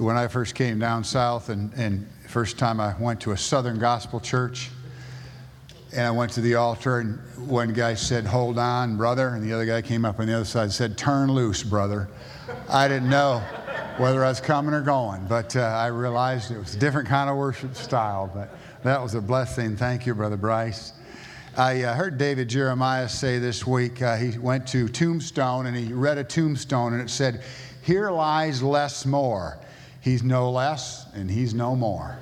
when I first came down south and, and first time I went to a Southern Gospel church and I went to the altar and one guy said, hold on, brother. And the other guy came up on the other side and said, turn loose, brother. I didn't know whether I was coming or going, but uh, I realized it was a different kind of worship style, but that was a blessing. Thank you, Brother Bryce. I uh, heard David Jeremiah say this week, uh, he went to Tombstone and he read a tombstone and it said, Here lies less more. He's no less and he's no more.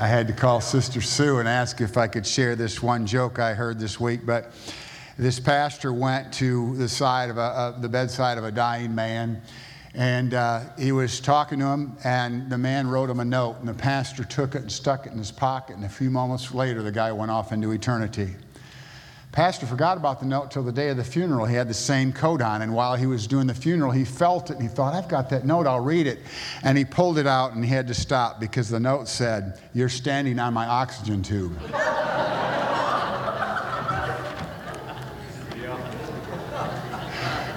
I had to call Sister Sue and ask if I could share this one joke I heard this week, but this pastor went to the side of a, uh, the bedside of a dying man and uh, he was talking to him, and the man wrote him a note, and the pastor took it and stuck it in his pocket. And a few moments later, the guy went off into eternity. Pastor forgot about the note till the day of the funeral. He had the same coat on, and while he was doing the funeral, he felt it and he thought, I've got that note, I'll read it. And he pulled it out and he had to stop because the note said, You're standing on my oxygen tube.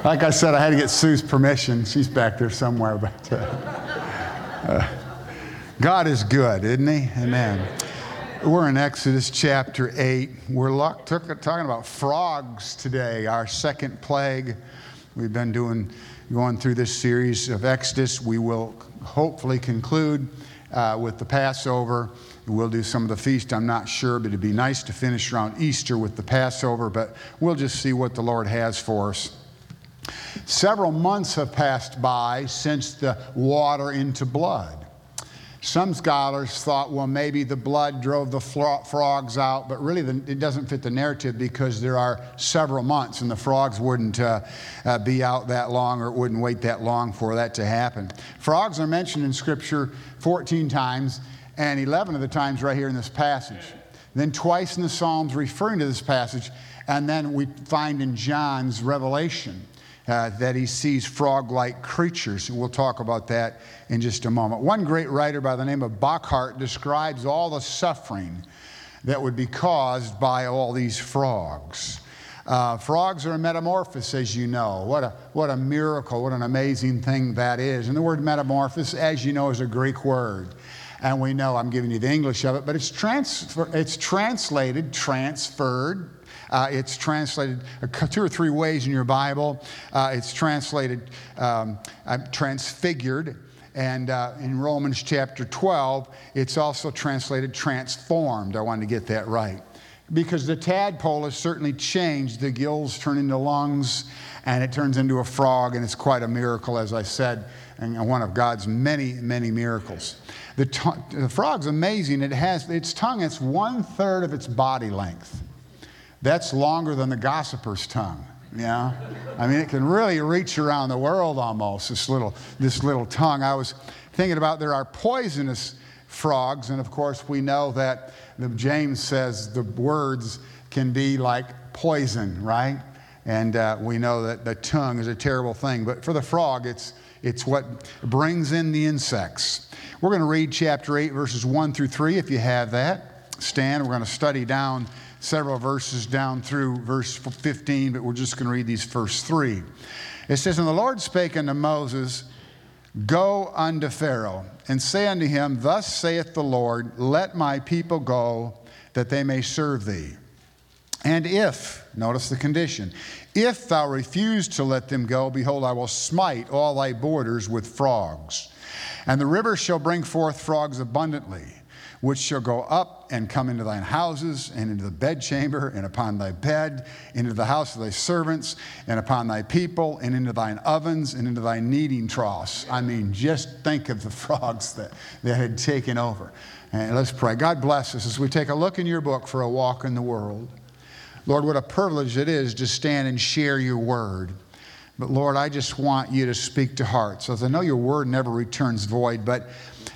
Like I said, I had to get Sue's permission. She's back there somewhere, but uh, uh, God is good, isn't He? Amen. We're in Exodus chapter 8. We're talking about frogs today, our second plague. We've been doing, going through this series of Exodus. We will hopefully conclude uh, with the Passover. We'll do some of the feast, I'm not sure, but it'd be nice to finish around Easter with the Passover, but we'll just see what the Lord has for us. Several months have passed by since the water into blood. Some scholars thought, well, maybe the blood drove the frogs out, but really the, it doesn't fit the narrative because there are several months and the frogs wouldn't uh, uh, be out that long or it wouldn't wait that long for that to happen. Frogs are mentioned in Scripture 14 times and 11 of the times right here in this passage. Then twice in the Psalms referring to this passage, and then we find in John's Revelation uh, that he sees frog like creatures. We'll talk about that in just a moment. One great writer by the name of Bochart describes all the suffering that would be caused by all these frogs. Uh, frogs are a metamorphosis, as you know. What a, what a miracle, what an amazing thing that is. And the word metamorphosis, as you know, is a Greek word. And we know, I'm giving you the English of it, but it's, transfer, it's translated, transferred, uh, it's translated two or three ways in your Bible. Uh, it's translated um, uh, transfigured. And uh, in Romans chapter 12, it's also translated transformed. I wanted to get that right. Because the tadpole has certainly changed. The gills turn into lungs, and it turns into a frog, and it's quite a miracle, as I said, and one of God's many, many miracles. The, t- the frog's amazing. It has its tongue, it's one third of its body length. That's longer than the gossiper's tongue. Yeah, I mean, it can really reach around the world almost. This little, this little tongue. I was thinking about there are poisonous frogs, and of course we know that the, James says the words can be like poison, right? And uh, we know that the tongue is a terrible thing. But for the frog, it's it's what brings in the insects. We're going to read chapter 8, verses 1 through 3, if you have that. Stand. We're going to study down several verses down through verse 15, but we're just going to read these first three. It says, And the Lord spake unto Moses, Go unto Pharaoh, and say unto him, Thus saith the Lord, Let my people go, that they may serve thee. And if, notice the condition, if thou refuse to let them go, behold, I will smite all thy borders with frogs. And the river shall bring forth frogs abundantly which shall go up and come into thine houses, and into the bedchamber, and upon thy bed, into the house of thy servants, and upon thy people, and into thine ovens, and into thy kneading troughs. I mean, just think of the frogs that, that had taken over. And let's pray. God bless us as we take a look in your book for a walk in the world. Lord, what a privilege it is to stand and share your word. But Lord, I just want you to speak to hearts. As I know your word never returns void, but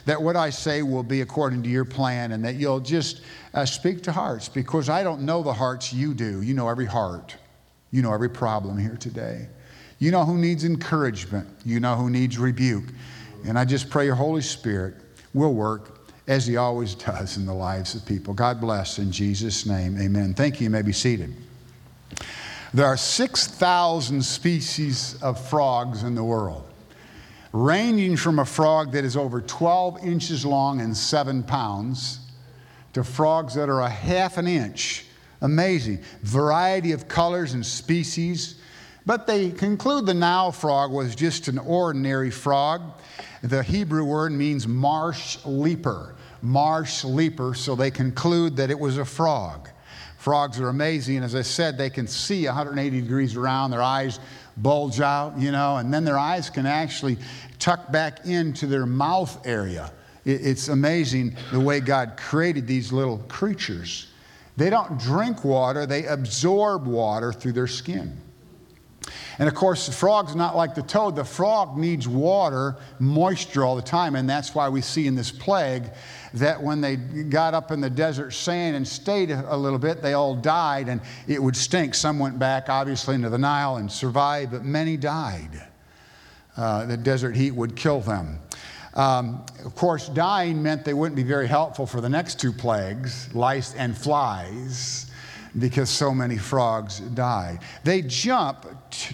that what I say will be according to your plan and that you'll just uh, speak to hearts because I don't know the hearts you do. You know every heart, you know every problem here today. You know who needs encouragement, you know who needs rebuke. And I just pray your Holy Spirit will work as he always does in the lives of people. God bless in Jesus' name. Amen. Thank you. You may be seated. There are 6,000 species of frogs in the world. ranging from a frog that is over 12 inches long and seven pounds to frogs that are a half an inch. Amazing. Variety of colors and species. But they conclude the Nile frog was just an ordinary frog. The Hebrew word means marsh leaper. Marsh leaper, so they conclude that it was a frog. Frogs are amazing. As I said, they can see 180 degrees around. Their eyes bulge out, you know, and then their eyes can actually tuck back into their mouth area. It's amazing the way God created these little creatures. They don't drink water, they absorb water through their skin. And of course, the frog's not like the toad. The frog needs water, moisture all the time, and that's why we see in this plague that when they got up in the desert sand and stayed a little bit, they all died and it would stink. Some went back, obviously, into the Nile and survived, but many died. Uh, the desert heat would kill them. Um, of course, dying meant they wouldn't be very helpful for the next two plagues lice and flies because so many frogs died. They jump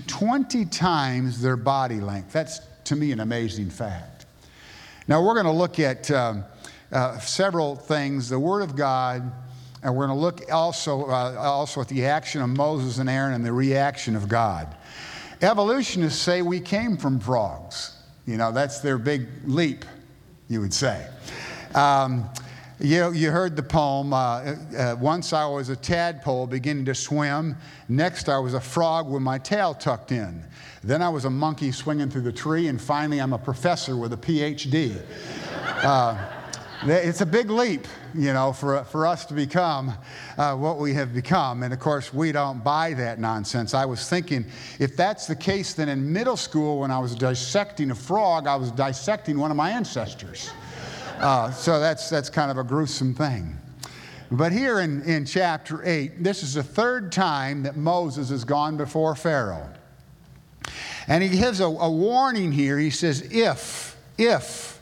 20 times their body length. That's, to me, an amazing fact. Now, we're going to look at um, uh, several things the Word of God, and we're going to look also, uh, also at the action of Moses and Aaron and the reaction of God. Evolutionists say we came from frogs. You know, that's their big leap, you would say. Um, you, you heard the poem. Uh, uh, once I was a tadpole beginning to swim. Next, I was a frog with my tail tucked in. Then I was a monkey swinging through the tree. And finally, I'm a professor with a PhD. Uh, it's a big leap, you know, for, for us to become uh, what we have become. And of course, we don't buy that nonsense. I was thinking, if that's the case, then in middle school, when I was dissecting a frog, I was dissecting one of my ancestors. Uh, so that's, that's kind of a gruesome thing. But here in, in chapter 8, this is the third time that Moses has gone before Pharaoh. And he gives a, a warning here. He says, if, if.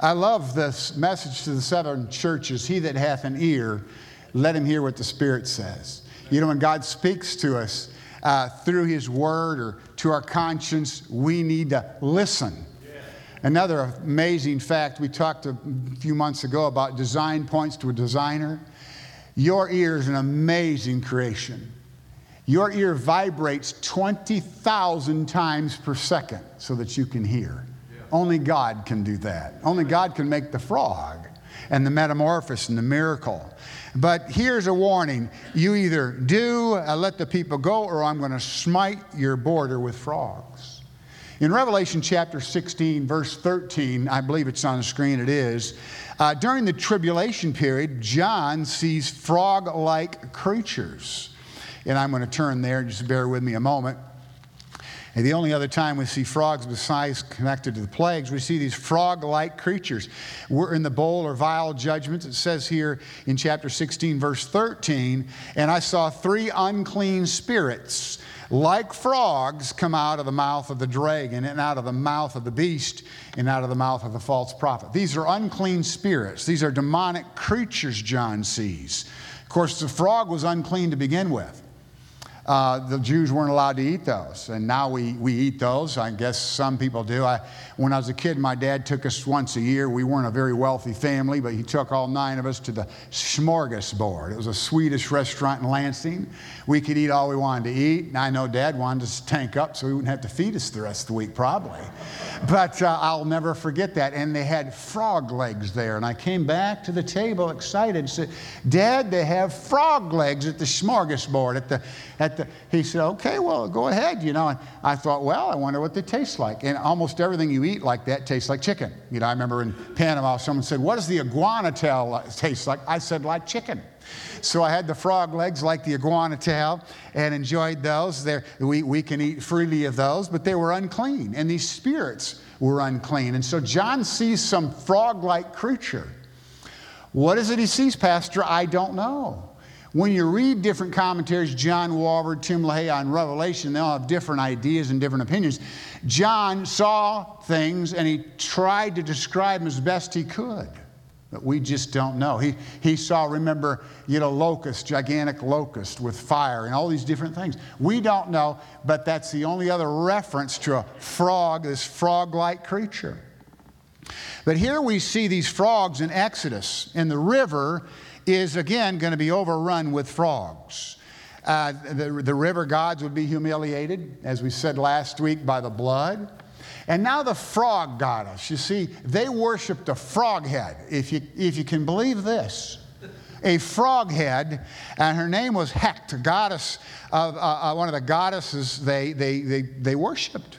I love this message to the seven churches He that hath an ear, let him hear what the Spirit says. You know, when God speaks to us uh, through His Word or to our conscience, we need to listen. Another amazing fact we talked a few months ago about design points to a designer. Your ear is an amazing creation. Your ear vibrates 20,000 times per second so that you can hear. Yeah. Only God can do that. Only God can make the frog and the metamorphosis and the miracle. But here's a warning you either do uh, let the people go, or I'm going to smite your border with frogs. In Revelation chapter 16, verse 13, I believe it's on the screen, it is. Uh, during the tribulation period, John sees frog like creatures. And I'm going to turn there, just bear with me a moment. And the only other time we see frogs besides connected to the plagues, we see these frog like creatures. We're in the bowl or vial judgments. It says here in chapter 16, verse 13, and I saw three unclean spirits like frogs come out of the mouth of the dragon and out of the mouth of the beast and out of the mouth of the false prophet. These are unclean spirits. These are demonic creatures, John sees. Of course, the frog was unclean to begin with uh, the Jews weren't allowed to eat those. And now we, we eat those. I guess some people do. I, when I was a kid, my dad took us once a year. We weren't a very wealthy family, but he took all nine of us to the Smorgasbord. It was a Swedish restaurant in Lansing. We could eat all we wanted to eat. And I know dad wanted us to tank up so he wouldn't have to feed us the rest of the week, probably. But uh, I'll never forget that. And they had frog legs there. And I came back to the table excited and said, Dad, they have frog legs at the Smorgasbord, at the, at he said, okay, well, go ahead, you know. And I thought, well, I wonder what they taste like. And almost everything you eat like that tastes like chicken. You know, I remember in Panama, someone said, what does the iguana tail taste like? I said, like chicken. So I had the frog legs like the iguana tail and enjoyed those. We, we can eat freely of those, but they were unclean. And these spirits were unclean. And so John sees some frog like creature. What is it he sees, Pastor? I don't know. When you read different commentaries, John Walvoord, Tim LaHaye on Revelation, they all have different ideas and different opinions. John saw things and he tried to describe them as best he could. But we just don't know. He, he saw, remember, you know, locust, gigantic locust with fire and all these different things. We don't know, but that's the only other reference to a frog, this frog like creature. But here we see these frogs in Exodus, and the river is again going to be overrun with frogs. Uh, the, the river gods would be humiliated, as we said last week, by the blood. And now the frog goddess. You see, they worshiped a frog head, if you, if you can believe this. A frog head, and her name was Heqet, goddess of uh, uh, one of the goddesses they, they, they, they worshiped.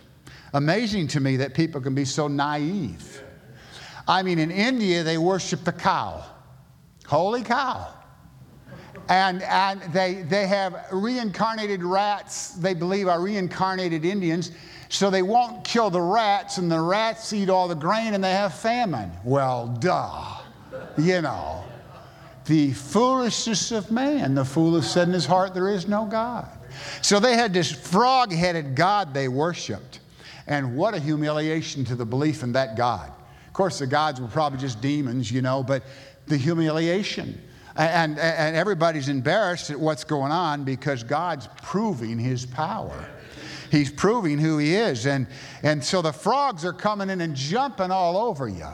Amazing to me that people can be so naive. I mean, in India, they worship the cow, holy cow. And, and they, they have reincarnated rats, they believe are reincarnated Indians so they won't kill the rats, and the rats eat all the grain and they have famine. Well, duh. You know, the foolishness of man. The fool has said in his heart, There is no God. So they had this frog headed God they worshiped. And what a humiliation to the belief in that God. Of course, the gods were probably just demons, you know, but the humiliation. And, and, everybody's embarrassed at what's going on because God's proving his power he's proving who he is. And, and so the frogs are coming in and jumping all over you.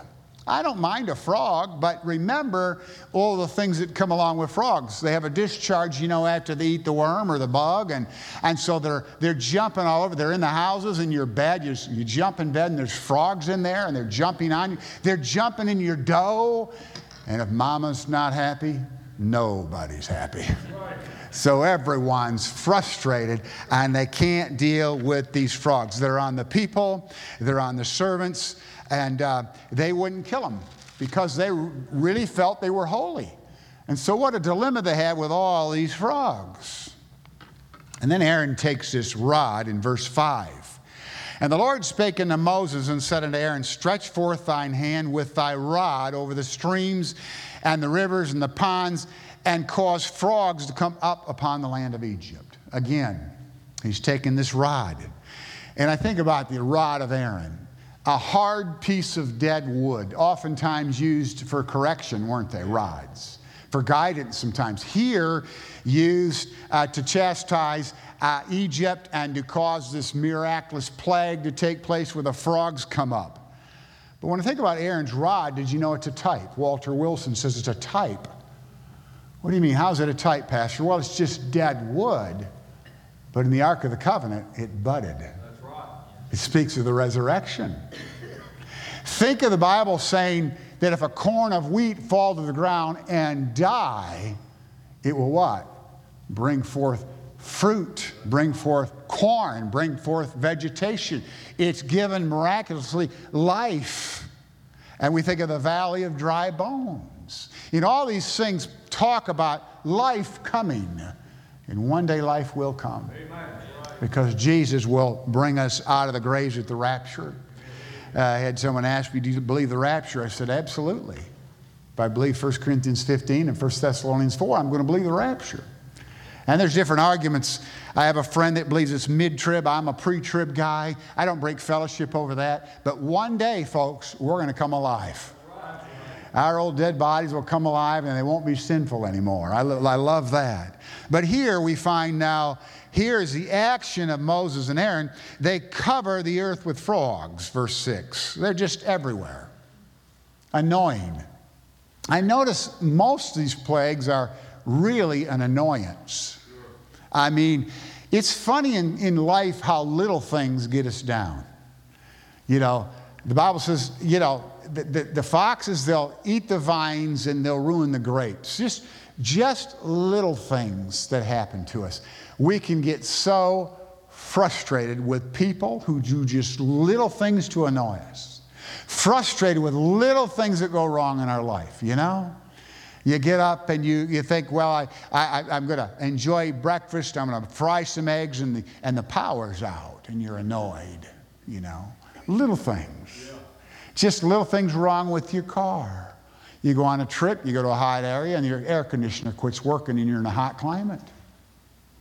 I don't mind a frog, but remember all the things that come along with frogs. They have a discharge, you know, after they eat the worm or the bug, and, and so they're, they're jumping all over. They're in the houses, in your bed. You, you jump in bed, and there's frogs in there, and they're jumping on you. They're jumping in your dough, and if mama's not happy, nobody's happy. So everyone's frustrated and they can't deal with these frogs. They're on the people, they're on the servants, and uh, they wouldn't kill them because they really felt they were holy. And so, what a dilemma they had with all these frogs. And then Aaron takes this rod in verse 5. And the Lord spake unto Moses and said unto Aaron, Stretch forth thine hand with thy rod over the streams and the rivers and the ponds, and cause frogs to come up upon the land of Egypt. Again, he's taking this rod. And I think about the rod of Aaron, a hard piece of dead wood, oftentimes used for correction, weren't they? Rods. For guidance sometimes. Here, used uh, to chastise uh, Egypt and to cause this miraculous plague to take place where the frogs come up. But when I think about Aaron's rod, did you know it's a type? Walter Wilson says it's a type what do you mean? How's it a type, Pastor? Well, it's just dead wood. But in the Ark of the Covenant, it budded. That's right. It speaks of the resurrection. Think of the Bible saying that if a corn of wheat fall to the ground and die, it will what? Bring forth fruit, bring forth corn, bring forth vegetation. It's given miraculously life. And we think of the valley of dry bones. You know, all these things talk about life coming. And one day life will come. Because Jesus will bring us out of the graves at the rapture. Uh, I had someone ask me, Do you believe the rapture? I said, Absolutely. If I believe 1 Corinthians 15 and 1 Thessalonians 4, I'm going to believe the rapture. And there's different arguments. I have a friend that believes it's mid trib. I'm a pre trib guy. I don't break fellowship over that. But one day, folks, we're going to come alive our old dead bodies will come alive and they won't be sinful anymore. I, lo- I love that. But here we find now, here is the action of Moses and Aaron. They cover the earth with frogs, verse 6. They're just everywhere. Annoying. I notice most of these plagues are really an annoyance. I mean, it's funny in, in life how little things get us down. You know, the Bible says, you know, the, the, the, foxes, they'll eat the vines and they'll ruin the grapes. Just, just little things that happen to us. We can get so frustrated with people who do just little things to annoy us, frustrated with little things that go wrong in our life, you know? You get up and you, you think, well, I, I, I'm going to enjoy breakfast. I'm going to fry some eggs, and the, and the power's out, and you're annoyed, you know? Little things. Just little things wrong with your car. You go on a trip, you go to a hot area, and your air conditioner quits working and you're in a hot climate.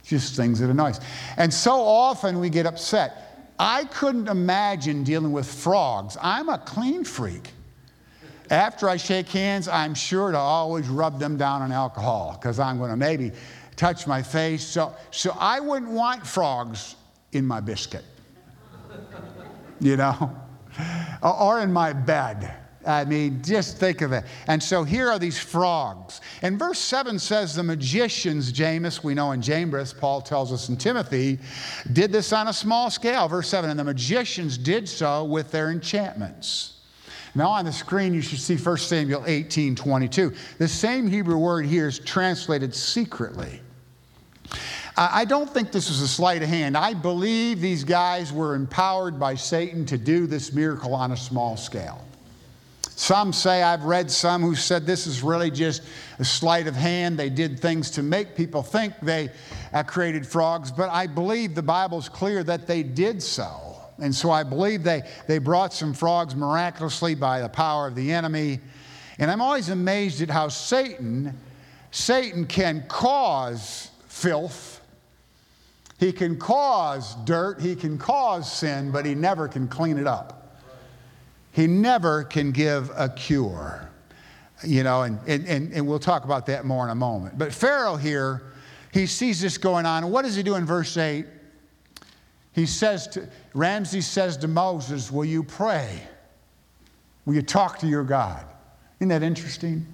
Just things that annoy us. And so often we get upset. I couldn't imagine dealing with frogs. I'm a clean freak. After I shake hands, I'm sure to always rub them down on alcohol because I'm going to maybe touch my face. So, so I wouldn't want frogs in my biscuit, you know, or in my bed. I mean, just think of it. And so here are these frogs. And verse 7 says the magicians, Jannes, we know in Jambres, Paul tells us in Timothy, did this on a small scale. Verse 7 and the magicians did so with their enchantments. Now on the screen, you should see 1 Samuel 18 22. The same Hebrew word here is translated secretly. I don't think this is a sleight of hand. I believe these guys were empowered by Satan to do this miracle on a small scale. Some say, I've read some who said this is really just a sleight of hand. They did things to make people think they uh, created frogs, but I believe the Bible's clear that they did so. And so I believe they, they brought some frogs miraculously by the power of the enemy. And I'm always amazed at how Satan, Satan can cause filth. He can cause dirt, he can cause sin, but he never can clean it up. He never can give a cure. You know, and, and, and we'll talk about that more in a moment. But Pharaoh here, he sees this going on. What does he do in verse 8? He says to, Ramses says to Moses, Will you pray? Will you talk to your God? Isn't that interesting?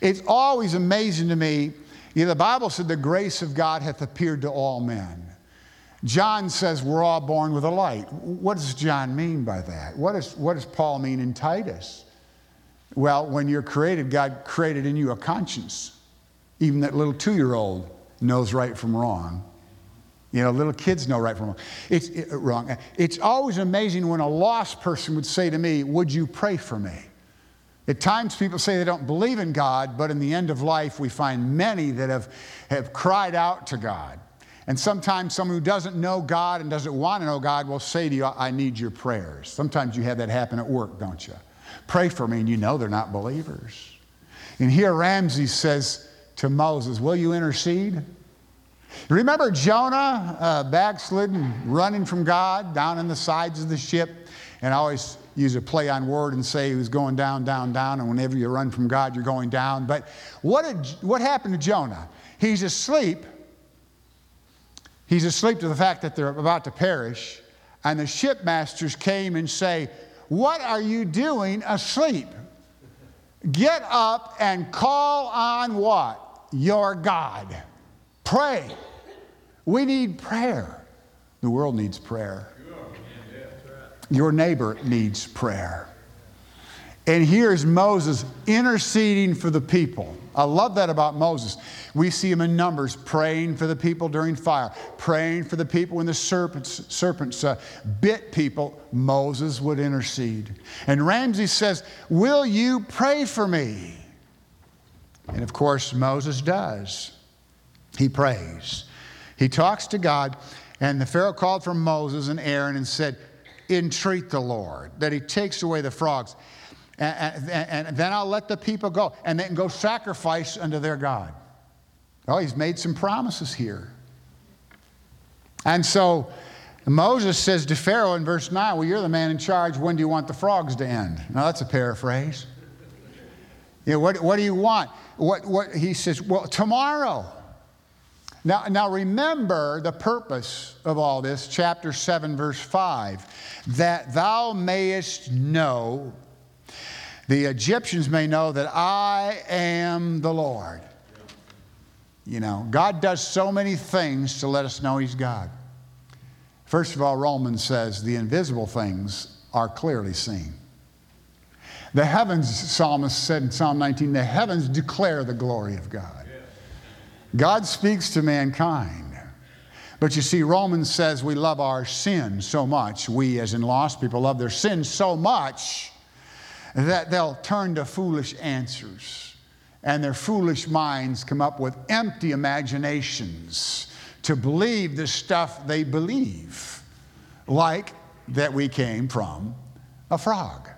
It's always amazing to me. You know, the Bible said the grace of God hath appeared to all men. John says we're all born with a light. What does John mean by that? What, is, what does Paul mean in Titus? Well, when you're created, God created in you a conscience. Even that little two year old knows right from wrong. You know, little kids know right from wrong. It's it, uh, wrong. It's always amazing when a lost person would say to me, Would you pray for me? At times, people say they don't believe in God, but in the end of life, we find many that have, have cried out to God. And sometimes someone who doesn't know God and doesn't want to know God will say to you, I need your prayers. Sometimes you have that happen at work, don't you? Pray for me, and you know they're not believers. And here Ramses says to Moses, Will you intercede? Remember Jonah uh, backslidden, running from God down in the sides of the ship? And I always use a play on word and say he was going down, down, down. And whenever you run from God, you're going down. But what, did, what happened to Jonah? He's asleep. He's asleep to the fact that they're about to perish. And the shipmasters came and say, What are you doing asleep? Get up and call on what? Your God. Pray. We need prayer. The world needs prayer. Your neighbor needs prayer. And here's Moses interceding for the people. I love that about Moses. We see him in Numbers praying for the people during fire, praying for the people when the serpents, serpents uh, bit people. Moses would intercede. And Ramses says, Will you pray for me? And of course, Moses does. He prays. He talks to God, and the Pharaoh called for Moses and Aaron and said, Entreat the Lord that he takes away the frogs. And, and, and, then I'll let the people go, and they can go sacrifice unto their God. Oh, he's made some promises here. And so Moses says to Pharaoh in verse 9, Well, you're the man in charge. When do you want the frogs to end? Now, that's a paraphrase. You know, what, what do you want? What, what, he says, Well, tomorrow. Now, now remember the purpose of all this, chapter 7, verse 5, that thou mayest know, the Egyptians may know that I am the Lord. You know, God does so many things to let us know He's God. First of all, Romans says the invisible things are clearly seen. The heavens, psalmist said in Psalm 19, the heavens declare the glory of God. God speaks to mankind. But you see, Romans says we love our sin so much, we as in lost people love their sin so much that they'll turn to foolish answers. And their foolish minds come up with empty imaginations to believe the stuff they believe, like that we came from a frog.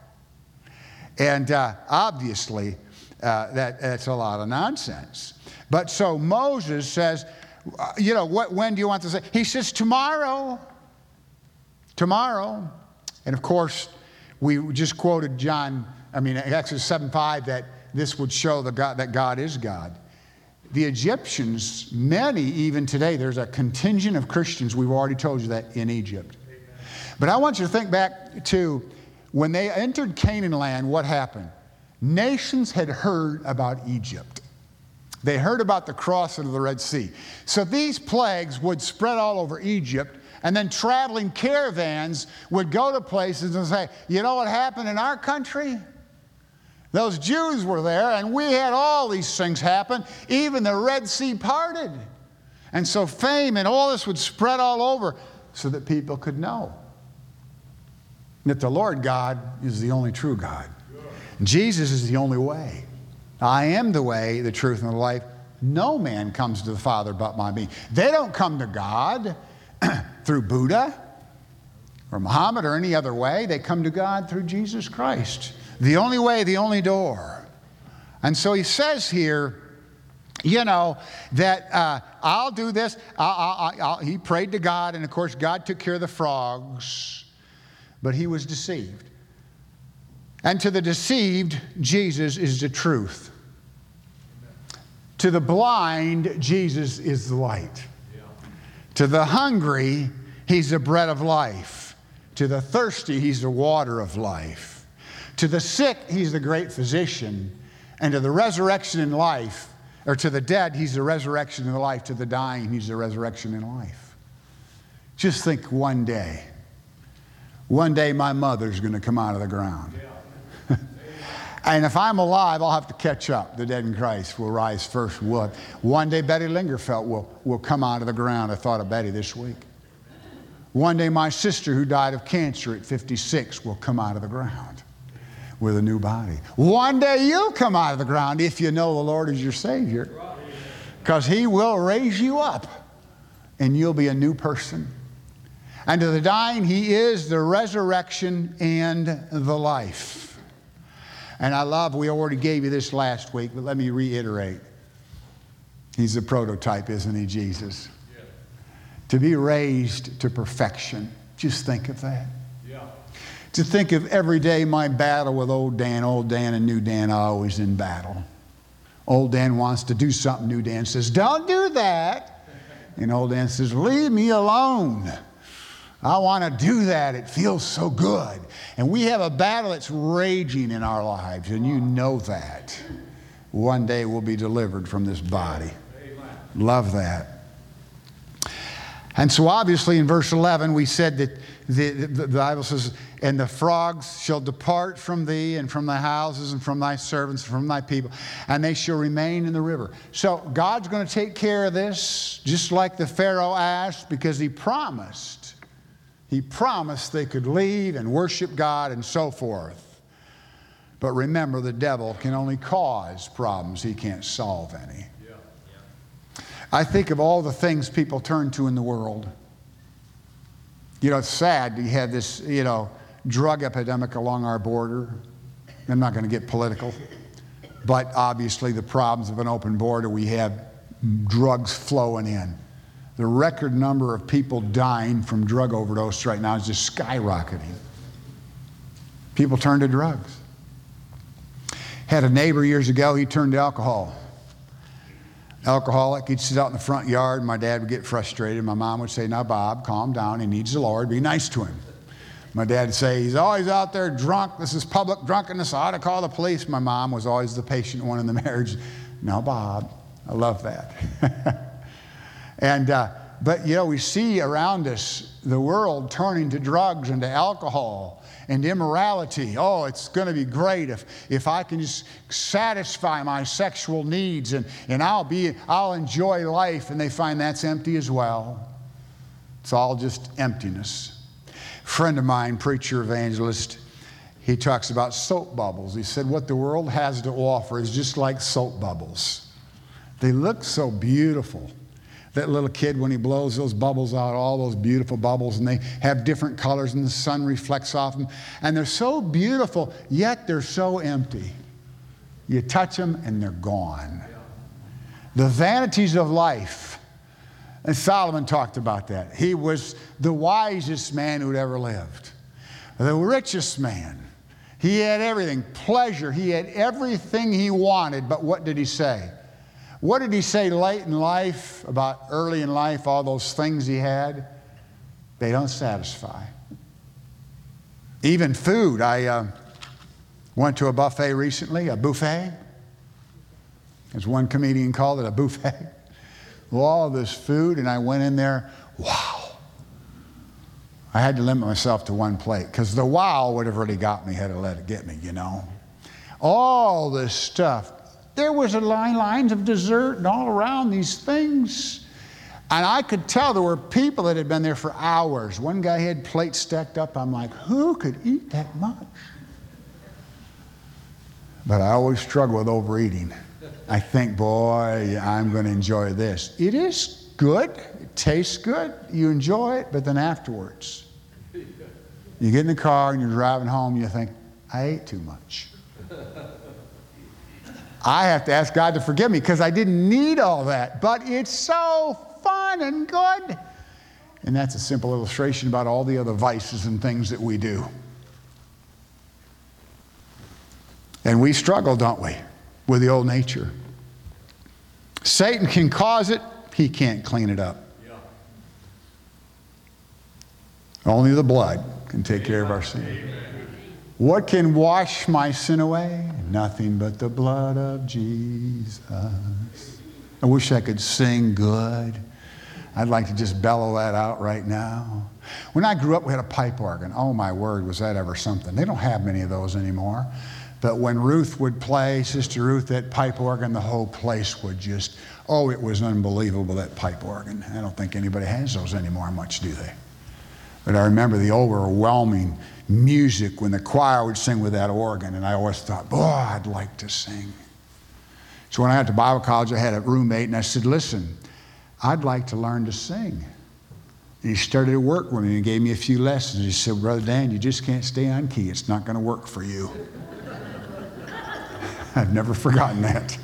And uh, obviously, uh, that, that's a lot of nonsense. But so Moses says, uh, you know, what, when do you want to say? He says, tomorrow. Tomorrow. And of course, we just quoted John I mean, Exodus 7 5, that this would show the God, that God is God. The Egyptians, many even today, there's a contingent of Christians, we've already told you that, in Egypt. But I want you to think back to when they entered Canaan land, what happened? Nations had heard about Egypt. They heard about the crossing of the Red Sea. So these plagues would spread all over Egypt, and then traveling caravans would go to places and say, You know what happened in our country? Those Jews were there, and we had all these things happen. Even the Red Sea parted. And so fame and all this would spread all over so that people could know that the Lord God is the only true God. Jesus is the only way. I am the way, the truth, and the life. No man comes to the Father but by me. They don't come to God through Buddha or Muhammad or any other way. They come to God through Jesus Christ. The only way, the only door. And so he says here, you know, that uh, I'll do this. I, I, I, he prayed to God, and of course, God took care of the frogs, but he was deceived. And to the deceived, Jesus is the truth. To the blind, Jesus is the light. To the hungry, he's the bread of life. To the thirsty, he's the water of life. To the sick, he's the great physician. And to the resurrection in life, or to the dead, he's the resurrection in life. To the dying, he's the resurrection in life. Just think one day. One day, my mother's going to come out of the ground. Yeah. And if I'm alive, I'll have to catch up. The dead in Christ will rise first. We'll, one day, Betty Lingerfeld will, will come out of the ground. I thought of Betty this week. One day, my sister, who died of cancer at 56, will come out of the ground with a new body. One day, you'll come out of the ground if you know the Lord is your Savior, because He will raise you up and you'll be a new person. And to the dying, He is the resurrection and the life. And I love, we already gave you this last week, but let me reiterate. He's a prototype, isn't he, Jesus? Yeah. To be raised to perfection. Just think of that. Yeah. To think of every day my battle with old Dan, old Dan and new Dan are always in battle. Old Dan wants to do something, new Dan says, Don't do that. And old Dan says, Leave me alone. I want to do that. It feels so good. And we have a battle that's raging in our lives, and you know that. One day we'll be delivered from this body. Love that. And so, obviously, in verse 11, we said that the, the, the, Bible says, And the frogs shall depart from thee, and from thy houses, and from thy servants, and from thy people, and they shall remain in the river. So, God's going to take care of this, just like the Pharaoh asked, because he promised he promised they could leave and worship God and so forth. But remember, the devil can only cause problems, he can't solve any. I think of all the things people turn to in the world. You know, it's sad you have this, you know, drug epidemic along our border. I'm not going to get political, but obviously the problems of an open border, we have drugs flowing in. The record number of people dying from drug overdose right now is just skyrocketing. People turn to drugs. Had a neighbor years ago, he turned to alcohol. Alcoholic, he'd sit out in the front yard, my dad would get frustrated. My mom would say, Now, Bob, calm down. He needs the Lord. Be nice to him. My dad would say, He's always out there drunk. This is public drunkenness. I ought to call the police. My mom was always the patient one in the marriage. Now, Bob, I love that. And, uh, but, you know, we see around us the world turning to drugs and to alcohol and immorality. Oh, it's going to be great if, if I can just satisfy my sexual needs and, and I'll, be, I'll enjoy life. And they find that's empty as well. It's all just emptiness. A friend of mine, preacher, evangelist, he talks about soap bubbles. He said, What the world has to offer is just like soap bubbles. They look so beautiful that little kid when he blows those bubbles out, all those beautiful bubbles, and they have different colors, and the sun reflects off them. And they're so beautiful, yet they're so empty. You touch them, and they're gone. The vanities of life. And Solomon talked about that. He was the wisest man who'd ever lived, the richest man. He had everything pleasure. He had everything he wanted, but what did he say? What did he say late in life about early in life, all those things he had? They don't satisfy. Even food. I uh, went to a buffet recently, a buffet. As one comedian called it, a buffet. All this food, and I went in there, wow. I had to limit myself to one plate because the wow would have really got me, had to let it get me, you know. All this stuff. There was a line, lines of dessert and all around these things. And I could tell there were people that had been there for hours. One guy had plates stacked up. I'm like, who could eat that much? But I always struggle with overeating. I think, boy, I'm going to enjoy this. It is good, it tastes good, you enjoy it, but then afterwards, you get in the car and you're driving home, you think, I ate too much. I have to ask God to forgive me because I didn't need all that, but it's so fun and good. And that's a simple illustration about all the other vices and things that we do. And we struggle, don't we, with the old nature. Satan can cause it, he can't clean it up. Only the blood can take care of our sin. What can wash my sin away? Nothing but the blood of Jesus. I wish I could sing good. I'd like to just bellow that out right now. When I grew up, we had a pipe organ. Oh, my word, was that ever something? They don't have many of those anymore. But when Ruth would play, Sister Ruth, that pipe organ, the whole place would just, oh, it was unbelievable, that pipe organ. I don't think anybody has those anymore much, do they? But I remember the overwhelming music when the choir would sing with that organ, and I always thought, boy, I'd like to sing. So when I got to Bible college, I had a roommate, and I said, listen, I'd like to learn to sing. And he started to work with me and gave me a few lessons. He said, Brother Dan, you just can't stay on key. It's not going to work for you. I've never forgotten that.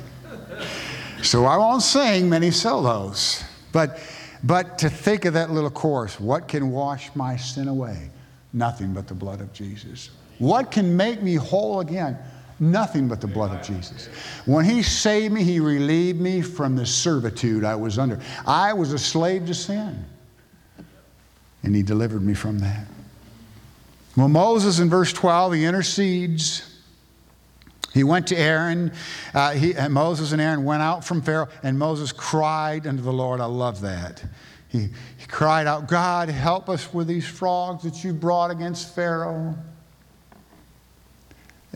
So I won't sing many solos. But, but to think of that little chorus, what can wash my sin away? Nothing but the blood of Jesus. What can make me whole again? Nothing but the blood of Jesus. When He saved me, He relieved me from the servitude I was under. I was a slave to sin, and He delivered me from that. Well, Moses in verse 12, he intercedes. He went to Aaron, uh, he, and Moses and Aaron went out from Pharaoh, and Moses cried unto the Lord. I love that. He, he cried out, God, help us with these frogs that you brought against Pharaoh.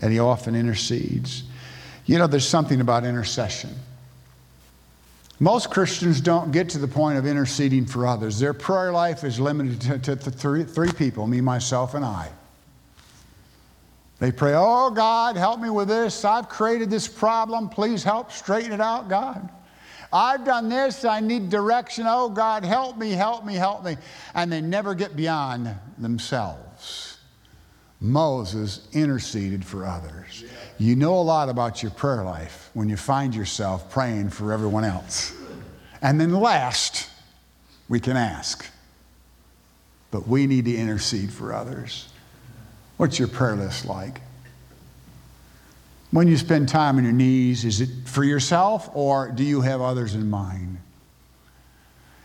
And he often intercedes. You know, there's something about intercession. Most Christians don't get to the point of interceding for others. Their prayer life is limited to, to, to three, three people me, myself, and I. They pray, Oh, God, help me with this. I've created this problem. Please help straighten it out, God. I've done this. I need direction. Oh, God, help me, help me, help me. And they never get beyond themselves. Moses interceded for others. You know a lot about your prayer life when you find yourself praying for everyone else. And then last, we can ask. But we need to intercede for others. What's your prayer list like? When you spend time on your knees, is it for yourself or do you have others in mind?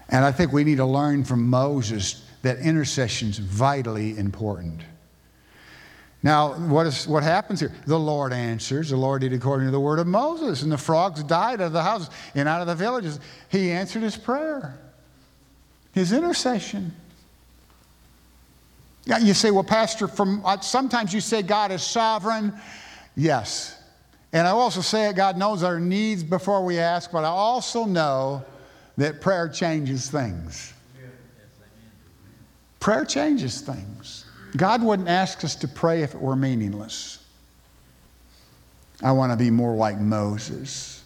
And I think we need to learn from Moses that intercession is vitally important. Now, what, is, what happens here? The Lord answers. The Lord did according to the word of Moses, and the frogs died out of the houses and out of the villages. He answered his prayer, his intercession. You say, well, Pastor, from uh, sometimes you say God is sovereign. Yes. And I also say it, God knows our needs before we ask, but I also know that prayer changes things. Prayer changes things. God wouldn't ask us to pray if it were meaningless. I want to be more like Moses.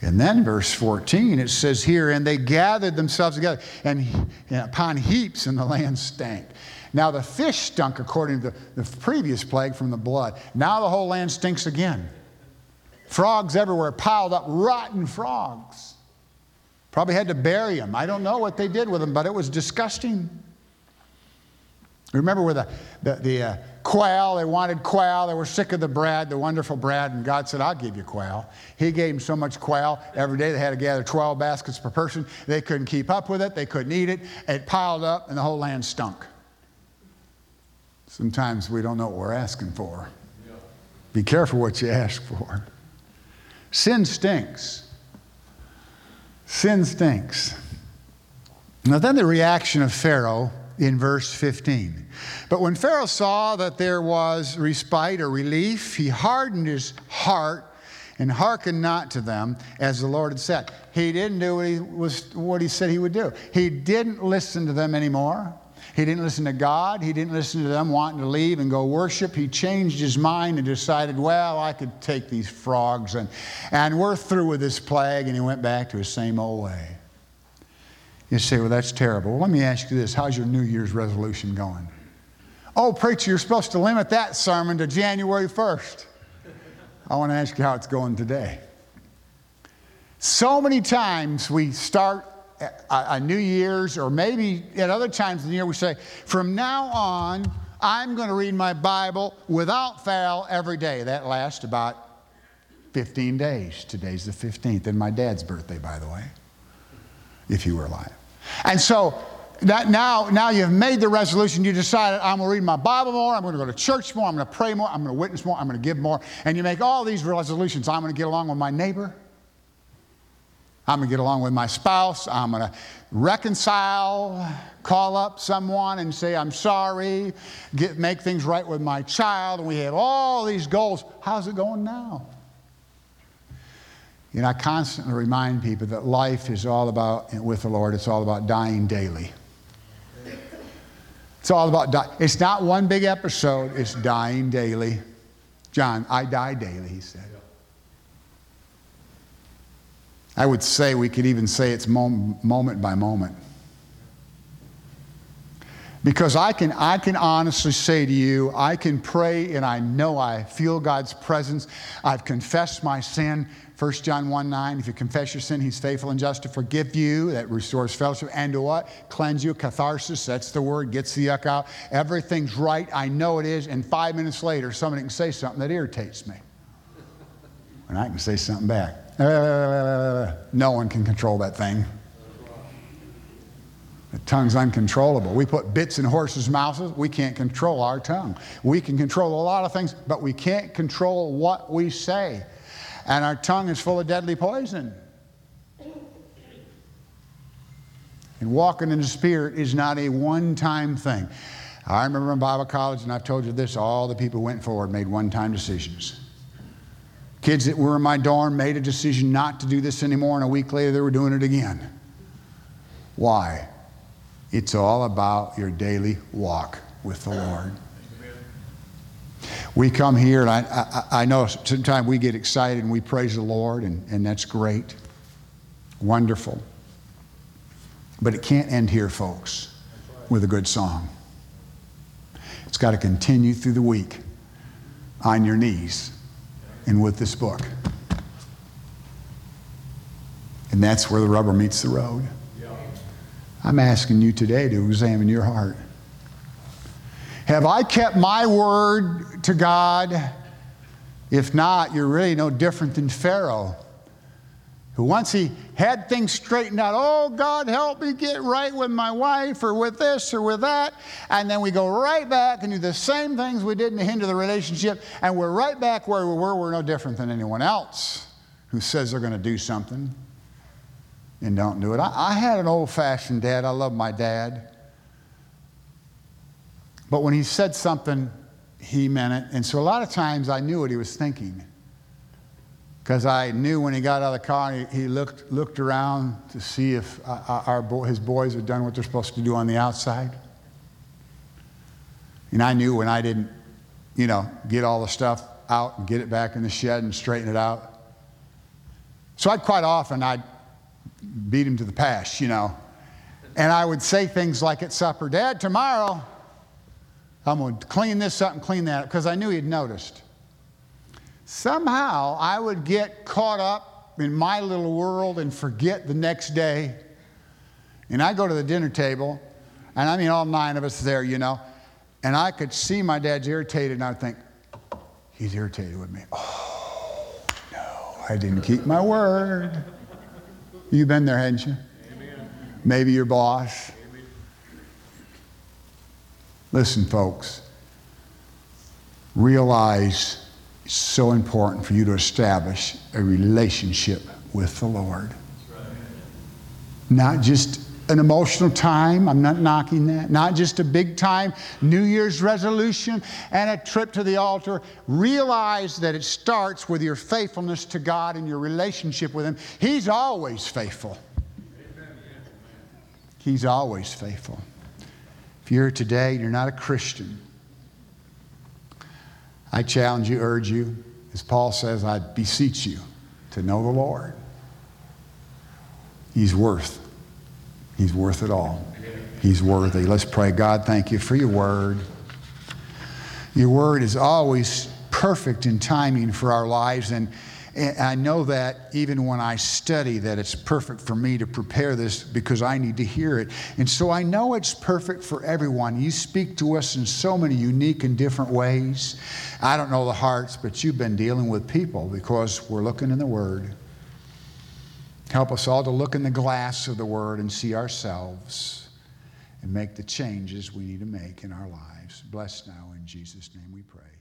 And then, verse 14, it says here, and they gathered themselves together, and upon heaps, and the land stank. Now the fish stunk according to the, previous plague from the blood. Now the whole land stinks again. Frogs everywhere, piled up, rotten frogs. Probably had to bury them. I don't know what they did with them, but it was disgusting. Remember where the, the, the, uh, quail. They wanted quail. They were sick of the bread, the wonderful bread. And God said, I'll give you quail. He gave them so much quail. Every day they had to gather 12 baskets per person. They couldn't keep up with it. They couldn't eat it. It piled up, and the whole land stunk. Sometimes we don't know what we're asking for. Be careful what you ask for. Sin stinks. Sin stinks. Now, then the reaction of Pharaoh in verse 15. But when Pharaoh saw that there was respite or relief, he hardened his heart and hearkened not to them as the Lord had said. He didn't do what he, was, what he said he would do. He didn't listen to them anymore. He didn't listen to God. He didn't listen to them wanting to leave and go worship. He changed his mind and decided, well, I could take these frogs and, and we're through with this plague. And he went back to his same old way. You say, well, that's terrible. Well, let me ask you this how's your New Year's resolution going? Oh, preacher, you're supposed to limit that sermon to January 1st. I want to ask you how it's going today. So many times we start a, New Year's, or maybe at other times in the year, we say, from now on, I'm going to read my Bible without fail every day. That lasts about 15 days. Today's the 15th, and my dad's birthday, by the way, if you were alive. And so that now, now you've made the resolution, you decided, I'm going to read my Bible more, I'm going to go to church more, I'm going to pray more, I'm going to witness more, I'm going to give more. And you make all these resolutions. I'm going to get along with my neighbor. I'm going to get along with my spouse. I'm going to reconcile, call up someone and say, I'm sorry, get, make things right with my child. And we have all these goals. How's it going now? You know, I constantly remind people that life is all about, with the Lord, it's all about dying daily. It's all about dying. It's not one big episode, it's dying daily. John, I die daily, he said. I would say we could even say it's moment by moment. Because I can, I can honestly say to you, I can pray and I know I feel God's presence. I've confessed my sin. 1 John 1 9, if you confess your sin, he's faithful and just to forgive you. That restores fellowship. And to what? Cleanse you. Catharsis, that's the word, gets the yuck out. Everything's right. I know it is. And five minutes later, somebody can say something that irritates me. And I can say something back. Uh, no one can control that thing. The tongue's uncontrollable. We put bits in horses' mouths. We can't control our tongue. We can control a lot of things, but we can't control what we say. And our tongue is full of deadly poison. And walking in the Spirit is not a one time thing. I remember in Bible college, and I've told you this all the people went forward made one time decisions. Kids that were in my dorm made a decision not to do this anymore, and a week later they were doing it again. Why? It's all about your daily walk with the Lord. We come here, and I, I, I know sometimes we get excited and we praise the Lord, and, and that's great. Wonderful. But it can't end here, folks, with a good song. It's got to continue through the week on your knees and with this book. And that's where the rubber meets the road. I'm asking you today to examine your heart. Have I kept my word to God? If not, you're really no different than Pharaoh who once he had things straightened out, oh, God, help me get right with my wife or with this or with that. And then we go right back and do the same things we did to hinder the relationship, and we're right back where we were. We're no different than anyone else who says they're going to do something and don't do it. I, I had an old fashioned dad. I love my dad. But when he said something, he meant it. And so a lot of times I knew what he was thinking because I knew when he got out of the car, he, he looked, looked around to see if uh, uh our, his boys had done what they're supposed to do on the outside. And I knew when I didn't, you know, get all the stuff out and get it back in the shed and straighten it out. So I'd quite often, I'd beat him to the pash, you know. And I would say things like at supper, Dad, tomorrow I'm going to clean this up and clean that up, because I knew he'd noticed somehow I would get caught up in my little world and forget the next day. And I go to the dinner table, and I mean, all nine of us there, you know, And I could see my dad's irritated, and I would think, he's irritated with me. Oh, no, I didn't keep my word. You've been there, hadn't you? Amen. Maybe your boss. Amen. Listen, folks, realize it's so important for you to establish a relationship with the Lord. Not just an emotional time. I'm not knocking that. Not just a big time New Year's resolution and a trip to the altar. Realize that it starts with your faithfulness to God and your relationship with Him. He's always faithful. He's always faithful. If you're today, you're not a Christian. I challenge you, urge you, as Paul says, I beseech you to know the Lord. He's worth He's worth it all. He's worthy. Let's pray. God, thank you for your word. Your word is always perfect in timing for our lives. And, and I know that even when I study, that it's perfect for me to prepare this because I need to hear it. And so I know it's perfect for everyone. You speak to us in so many unique and different ways. I don't know the hearts, but you've been dealing with people because we're looking in the Word. Help us all to look in the glass of the Word and see ourselves and make the changes we need to make in our lives. Bless now in Jesus' name we pray.